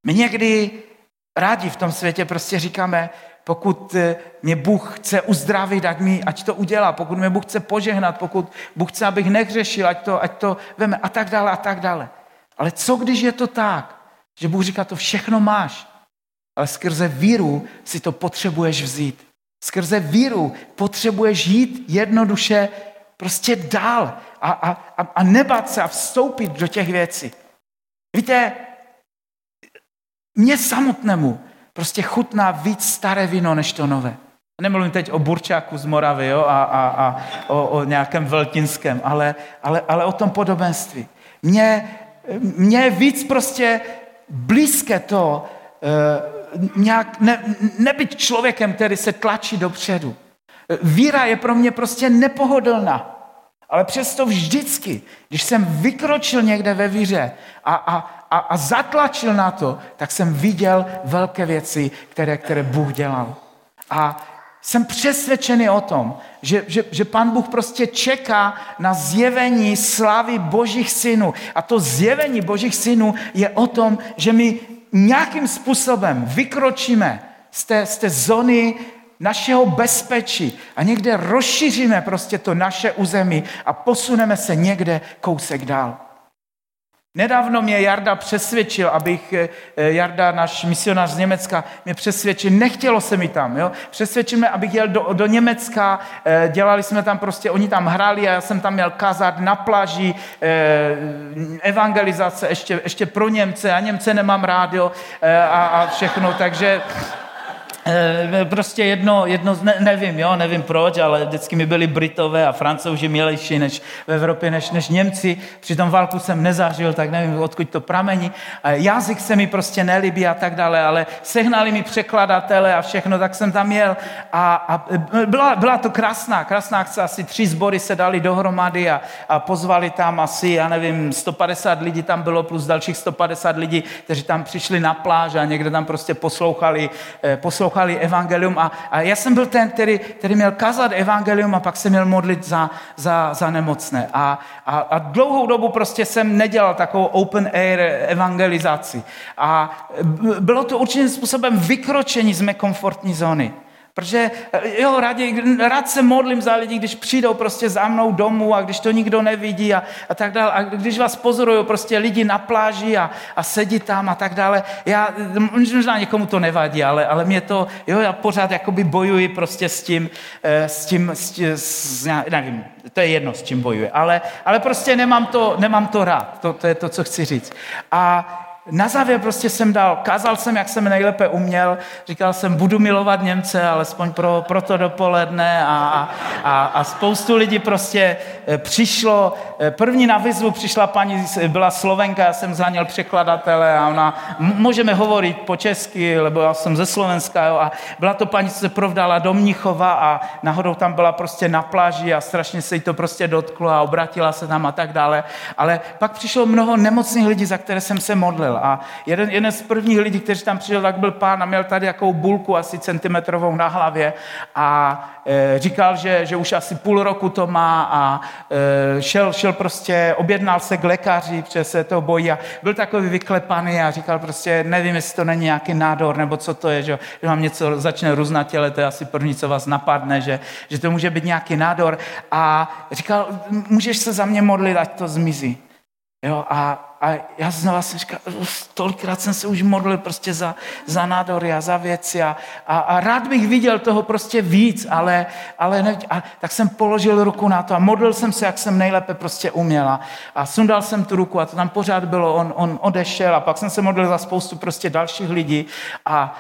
My někdy rádi v tom světě prostě říkáme, pokud eh, mě Bůh chce uzdravit, ať, mi, ať to udělá, pokud mě Bůh chce požehnat, pokud Bůh chce, abych nehřešil, ať to, ať to veme a tak dále a tak dále. Ale co když je to tak, že Bůh říká, to všechno máš, ale skrze víru si to potřebuješ vzít. Skrze víru potřebuješ jít jednoduše prostě dál a, a, a nebat se a vstoupit do těch věcí. Víte, mně samotnému prostě chutná víc staré víno než to nové. Nemluvím teď o burčáku z Moravy jo, a, a, a o, o nějakém veltinském, ale, ale, ale o tom podobenství. Mně, mně je víc prostě blízké to, uh, nějak ne, nebyt člověkem, který se tlačí dopředu. Víra je pro mě prostě nepohodlná. Ale přesto vždycky, když jsem vykročil někde ve víře a, a, a, a zatlačil na to, tak jsem viděl velké věci, které, které Bůh dělal. A jsem přesvědčený o tom, že, že, že pan Bůh prostě čeká na zjevení slávy božích synů. A to zjevení božích synů je o tom, že my nějakým způsobem vykročíme z té, z té zóny našeho bezpečí a někde rozšíříme prostě to naše území a posuneme se někde kousek dál. Nedávno mě Jarda přesvědčil, abych, eh, Jarda, náš misionář z Německa, mě přesvědčil, nechtělo se mi tam, jo? přesvědčil mě, abych jel do, do Německa, eh, dělali jsme tam prostě, oni tam hráli a já jsem tam měl kazat na pláži, eh, evangelizace ještě, ještě pro Němce, a Němce nemám rád, jo? A, a všechno, takže Eh, prostě jedno, jedno ne, nevím, jo, nevím proč, ale vždycky mi byli Britové a Francouzi milejší než v Evropě, než, než Němci. Při tom válku jsem nezažil, tak nevím, odkud to pramení. Jazyk se mi prostě nelíbí a tak dále, ale sehnali mi překladatele a všechno, tak jsem tam jel. A, a byla, byla to krásná, krásná akce, asi tři sbory se dali dohromady a, a pozvali tam asi, já nevím, 150 lidí tam bylo, plus dalších 150 lidí, kteří tam přišli na pláž a někde tam prostě poslouchali, eh, poslouchali poslouchali evangelium a, a já jsem byl ten, který, který měl kazat evangelium a pak se měl modlit za, za, za nemocné. A, a, a dlouhou dobu prostě jsem nedělal takovou open air evangelizaci. A bylo to určitým způsobem vykročení z mé komfortní zóny. Protože jo, rádi, rád se modlím za lidi, když přijdou prostě za mnou domů a když to nikdo nevidí a, a tak dále. A když vás pozorují prostě lidi na pláži a, a sedí tam a tak dále. Já, možná někomu to nevadí, ale, ale mě to, jo, já pořád jakoby bojuji prostě s tím, eh, s tím, s, tím, s, nevím, to je jedno, s čím bojuji. Ale, ale prostě nemám to, nemám to rád. To, to je to, co chci říct. A na závěr prostě jsem dal, kázal jsem, jak jsem nejlépe uměl, říkal jsem, budu milovat Němce, alespoň pro, pro to dopoledne. A, a, a spoustu lidí prostě eh, přišlo, eh, první na výzvu přišla paní, byla Slovenka, já jsem zhaněl překladatele a ona, můžeme hovorit po česky, lebo já jsem ze Slovenska, jo, a byla to paní, co se provdala do Mnichova a nahodou tam byla prostě na pláži a strašně se jí to prostě dotklo a obratila se tam a tak dále, ale pak přišlo mnoho nemocných lidí, za které jsem se modlil a jeden, jeden z prvních lidí, kteří tam přišel, tak byl pán a měl tady jakou bulku asi centimetrovou na hlavě a e, říkal, že, že už asi půl roku to má a e, šel, šel prostě, objednal se k lékaři, protože se to bojí a byl takový vyklepaný a říkal prostě, nevím, jestli to není nějaký nádor nebo co to je, že, že vám něco začne růst na těle, to je asi první, co vás napadne, že, že to může být nějaký nádor a říkal, můžeš se za mě modlit, ať to zmizí. Jo, a a já znova jsem říkal, tolikrát jsem se už modlil prostě za, za nádory a za věci a, a, a rád bych viděl toho prostě víc, ale, ale ne, a, tak jsem položil ruku na to a modlil jsem se, jak jsem nejlépe prostě uměla. A sundal jsem tu ruku a to tam pořád bylo, on, on odešel a pak jsem se modlil za spoustu prostě dalších lidí a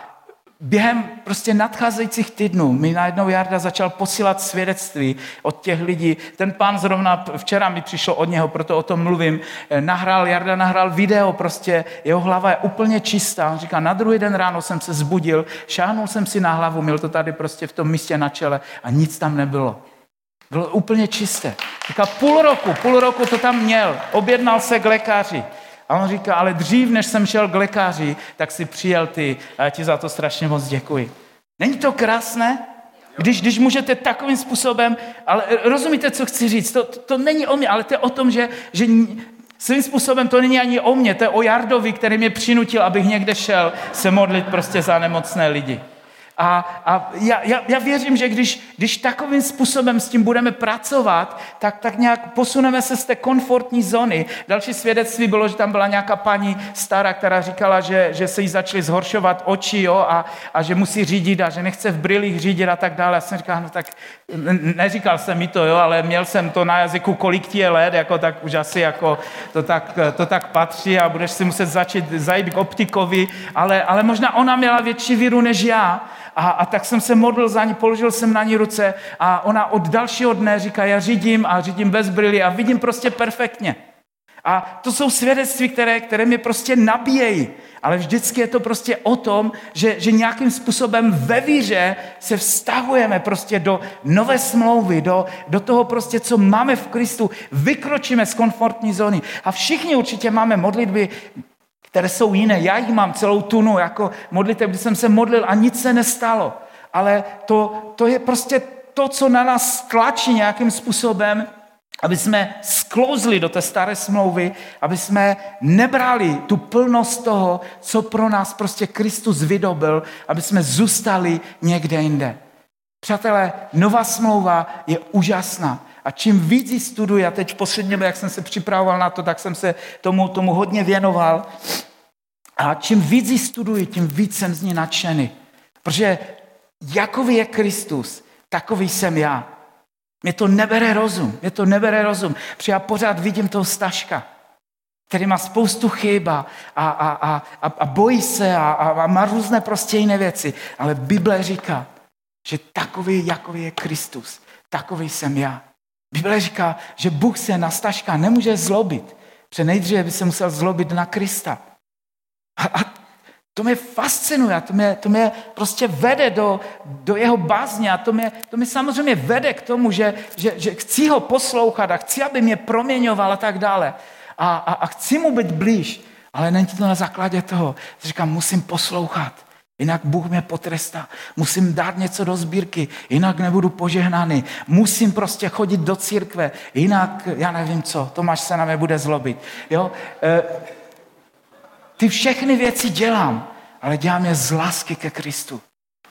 během prostě nadcházejících týdnů mi najednou Jarda začal posílat svědectví od těch lidí. Ten pán zrovna včera mi přišel od něho, proto o tom mluvím. Eh, nahrál, Jarda nahrál video, prostě jeho hlava je úplně čistá. On říká, na druhý den ráno jsem se zbudil, šáhnul jsem si na hlavu, měl to tady prostě v tom místě na čele a nic tam nebylo. Bylo úplně čisté. Říká, půl roku, půl roku to tam měl, objednal se k lékaři. A on říká, ale dřív, než jsem šel k lékaři, tak si přijel ty a já ti za to strašně moc děkuji. Není to krásné? Když, když můžete takovým způsobem, ale rozumíte, co chci říct, to, to, to není o mě, ale to je o tom, že, že svým způsobem to není ani o mě, to je o Jardovi, který mě přinutil, abych někde šel se modlit prostě za nemocné lidi. A, a já, já, já věřím, že když, když takovým způsobem s tím budeme pracovat, tak, tak nějak posuneme se z té komfortní zóny. Další svědectví bylo, že tam byla nějaká paní stará, která říkala, že, že se jí začaly zhoršovat oči jo, a, a že musí řídit a že nechce v brýlích řídit a tak dále. Já jsem říkal, no tak neříkal jsem mi to, jo, ale měl jsem to na jazyku, kolik ti je let, jako tak už asi jako to tak, to tak patří a budeš si muset začít zajít k optikovi, ale, ale možná ona měla větší víru než já a, a tak jsem se modlil za ní, položil jsem na ní ruce a ona od dalšího dne říká, já řídím a řídím bez brýly a vidím prostě perfektně. A to jsou svědectví, které, které mě prostě nabíjejí. Ale vždycky je to prostě o tom, že, že nějakým způsobem ve víře se vztahujeme prostě do nové smlouvy, do, do toho prostě, co máme v Kristu. Vykročíme z komfortní zóny. A všichni určitě máme modlitby, které jsou jiné. Já jich mám celou tunu jako modliteb, kdy jsem se modlil a nic se nestalo. Ale to, to je prostě to, co na nás tlačí nějakým způsobem, aby jsme sklouzli do té staré smlouvy, aby jsme nebrali tu plnost toho, co pro nás prostě Kristus vydobil, aby jsme zůstali někde jinde. Přátelé, nová smlouva je úžasná. A čím víc ji studuji, a teď v posledním, jak jsem se připravoval na to, tak jsem se tomu, tomu hodně věnoval. A čím víc ji studuji, tím víc jsem z ní nadšený. Protože jakový je Kristus, takový jsem já. Mě to nebere rozum, mě to nebere rozum, protože já pořád vidím toho Staška, který má spoustu chyb a, a, a, a, a bojí se a, a, a má různé prostě jiné věci. Ale Bible říká, že takový, jakový je Kristus, takový jsem já. Bible říká, že Bůh se na Staška nemůže zlobit, protože nejdříve by se musel zlobit na Krista. A, a to mě fascinuje, to mě, to mě prostě vede do, do jeho bázně a to mě, to mě samozřejmě vede k tomu, že, že, že chci ho poslouchat a chci, aby mě proměňoval a tak dále. A, a, a chci mu být blíž, ale není to na základě toho. Říkám, musím poslouchat, jinak Bůh mě potrestá. Musím dát něco do sbírky, jinak nebudu požehnaný. Musím prostě chodit do církve, jinak já nevím co, Tomáš se na mě bude zlobit. Jo? E, ty všechny věci dělám, ale dělám je z lásky ke Kristu.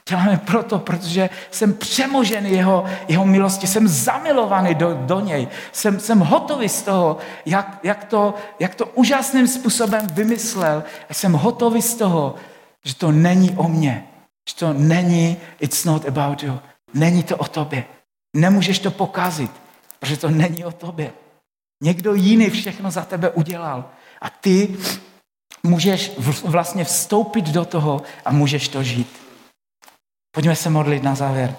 Dělám je proto, protože jsem přemožený jeho, jeho milosti, jsem zamilovaný do, do něj, jsem, jsem hotový z toho, jak, jak, to, jak to úžasným způsobem vymyslel. Jsem hotový z toho, že to není o mně, že to není, it's not about you, není to o tobě. Nemůžeš to pokazit, protože to není o tobě. Někdo jiný všechno za tebe udělal. A ty můžeš vlastně vstoupit do toho a můžeš to žít. Pojďme se modlit na závěr.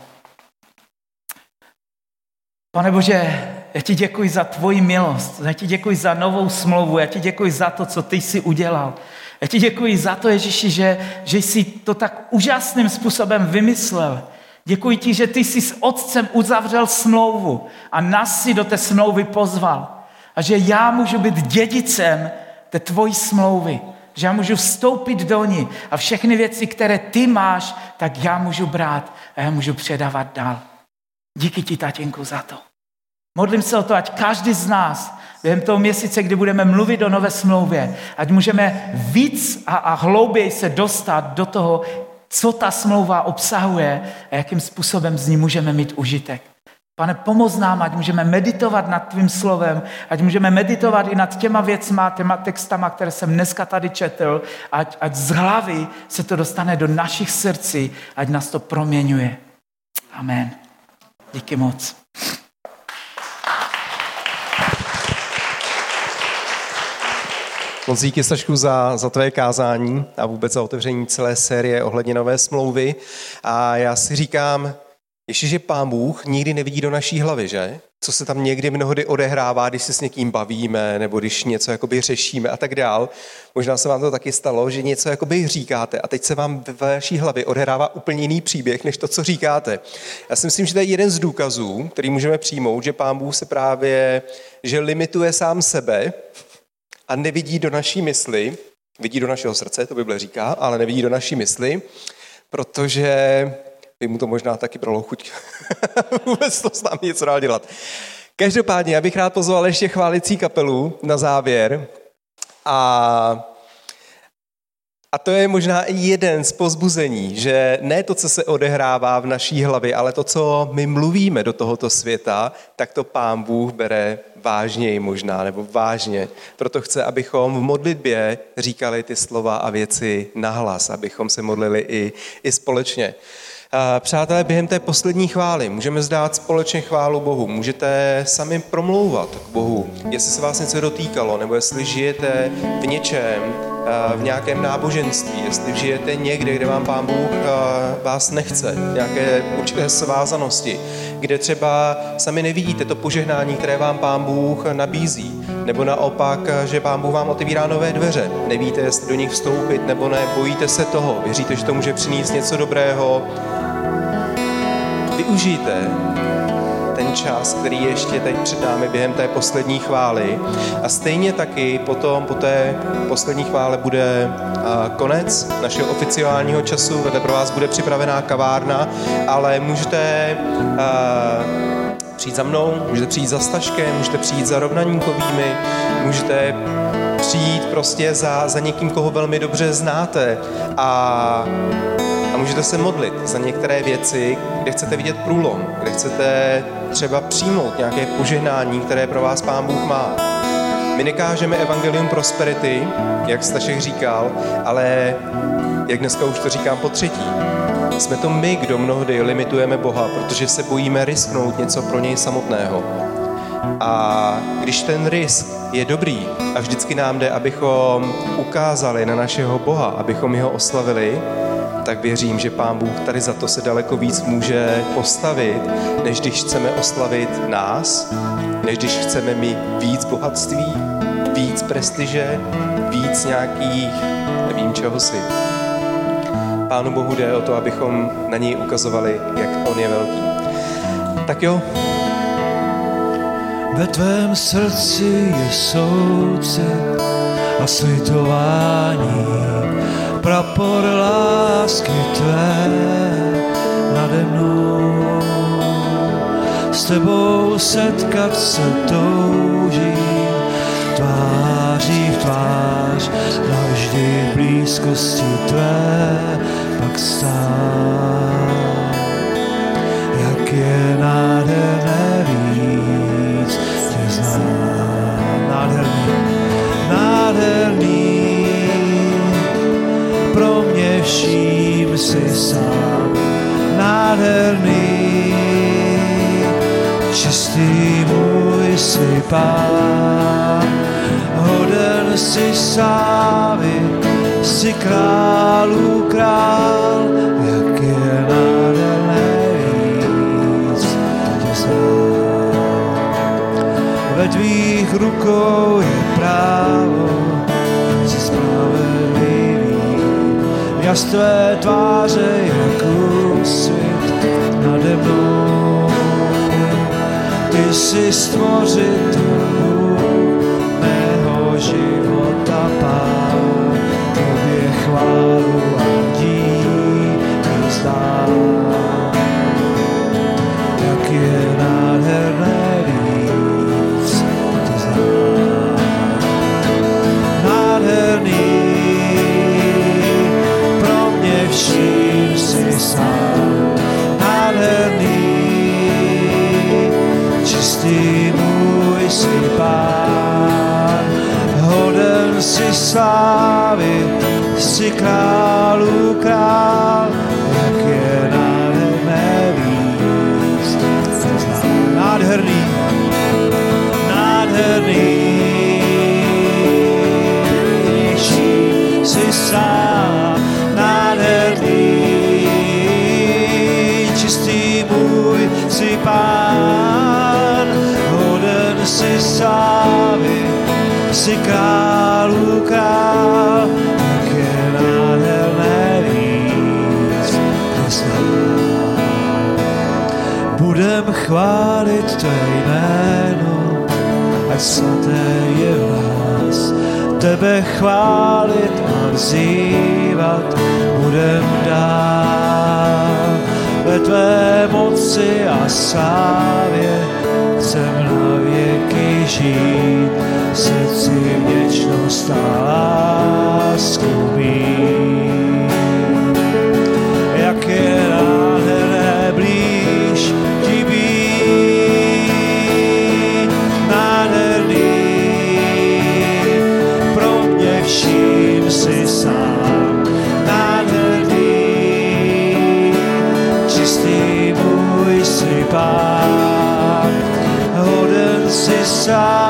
Pane Bože, já ti děkuji za tvoji milost, já ti děkuji za novou smlouvu, já ti děkuji za to, co ty jsi udělal. Já ti děkuji za to, Ježíši, že, že jsi to tak úžasným způsobem vymyslel. Děkuji ti, že ty jsi s otcem uzavřel smlouvu a nás si do té smlouvy pozval. A že já můžu být dědicem té tvojí smlouvy. Že já můžu vstoupit do ní a všechny věci, které ty máš, tak já můžu brát a já můžu předávat dál. Díky ti, tatínku, za to. Modlím se o to, ať každý z nás během toho měsíce, kdy budeme mluvit o nové smlouvě, ať můžeme víc a, a hlouběji se dostat do toho, co ta smlouva obsahuje a jakým způsobem z ní můžeme mít užitek. Pane, pomoz nám, ať můžeme meditovat nad tvým slovem, ať můžeme meditovat i nad těma věcma, těma textama, které jsem dneska tady četl, ať, ať z hlavy se to dostane do našich srdcí, ať nás to proměňuje. Amen. Díky moc. Moc díky, Stašku, za, za tvé kázání a vůbec za otevření celé série ohledně nové smlouvy. A já si říkám, že pán Bůh nikdy nevidí do naší hlavy, že? Co se tam někdy mnohdy odehrává, když se s někým bavíme, nebo když něco jakoby řešíme a tak dál. Možná se vám to taky stalo, že něco jakoby říkáte a teď se vám ve vaší hlavě odehrává úplně jiný příběh, než to, co říkáte. Já si myslím, že to je jeden z důkazů, který můžeme přijmout, že pán Bůh se právě, že limituje sám sebe a nevidí do naší mysli, vidí do našeho srdce, to Bible říká, ale nevidí do naší mysli, protože by mu to možná taky bralo chuť vůbec to s námi něco dál dělat. Každopádně, já bych rád pozval ještě chválicí kapelu na závěr. A, a to je možná i jeden z pozbuzení, že ne to, co se odehrává v naší hlavě, ale to, co my mluvíme do tohoto světa, tak to pán Bůh bere vážněji možná, nebo vážně. Proto chce, abychom v modlitbě říkali ty slova a věci nahlas, abychom se modlili i, i společně. Přátelé, během té poslední chvály můžeme zdát společně chválu Bohu. Můžete sami promlouvat k Bohu, jestli se vás něco dotýkalo, nebo jestli žijete v něčem, v nějakém náboženství, jestli žijete někde, kde vám Pán Bůh vás nechce, nějaké určité svázanosti, kde třeba sami nevidíte to požehnání, které vám Pán Bůh nabízí. nebo naopak, že Pán Bůh vám otevírá nové dveře. Nevíte, jestli do nich vstoupit nebo ne, bojíte se toho, věříte, že to může přinést něco dobrého. Využijte čas, který ještě teď před námi během té poslední chvály. A stejně taky potom po té poslední chvále bude konec našeho oficiálního času, kde pro vás bude připravená kavárna, ale můžete přijít za mnou, můžete přijít za Staškem, můžete přijít za rovnaníkovými, můžete přijít prostě za, za někým, koho velmi dobře znáte a a můžete se modlit za některé věci, kde chcete vidět průlom, kde chcete třeba přijmout nějaké požehnání, které pro vás Pán Bůh má. My nekážeme Evangelium Prosperity, jak Stašek říkal, ale jak dneska už to říkám po třetí, jsme to my, kdo mnohdy limitujeme Boha, protože se bojíme risknout něco pro něj samotného. A když ten risk je dobrý a vždycky nám jde, abychom ukázali na našeho Boha, abychom jeho oslavili, tak věřím, že Pán Bůh tady za to se daleko víc může postavit, než když chceme oslavit nás, než když chceme mít víc bohatství, víc prestiže, víc nějakých, nevím čeho si. Pánu Bohu jde o to, abychom na něj ukazovali, jak On je velký. Tak jo. Ve tvém srdci je soucit a slitování prapor lásky tvé nade mnou. S tebou setkat se toužím, tváří v tvář, navždy v blízkosti tvé pak stát. Jak je nádherné víc tě znát, nádherný, nádherný, vším si sám nádherný, čistý můj si pán, hoden si sávy, si králů král, jak je nádherné víc tě znát. Ve tvých rukou je jas tvé tváře jak úsvit nade mnou. Ty jsi stvořitel mého života, pán, tobě chválu a díky zdám. Tebe chválit a vzývat budem dál. Ve tvé moci a slávě chcem na věky žít, srdci věčnost a lásku můj si pán,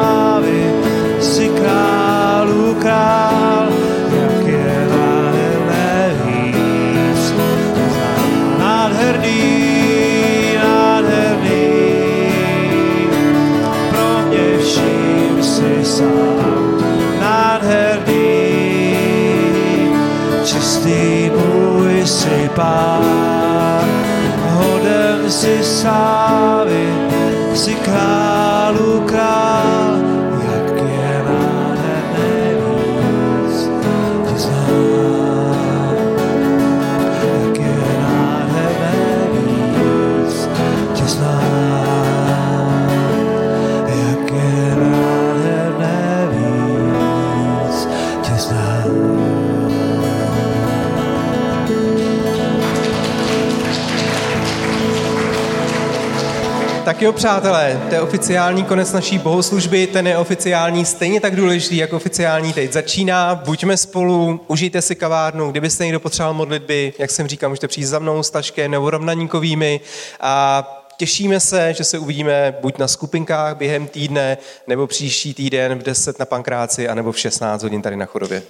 Tak jo, přátelé, to je oficiální konec naší bohoslužby, ten je oficiální stejně tak důležitý, jako oficiální teď začíná. Buďme spolu, užijte si kavárnu, kdybyste někdo potřeboval modlitby, jak jsem říkal, můžete přijít za mnou s Taškem nebo Rovnaníkovými a těšíme se, že se uvidíme buď na skupinkách během týdne, nebo příští týden v 10 na Pankráci, anebo v 16 hodin tady na Chodově.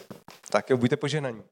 Tak jo, buďte poženaní.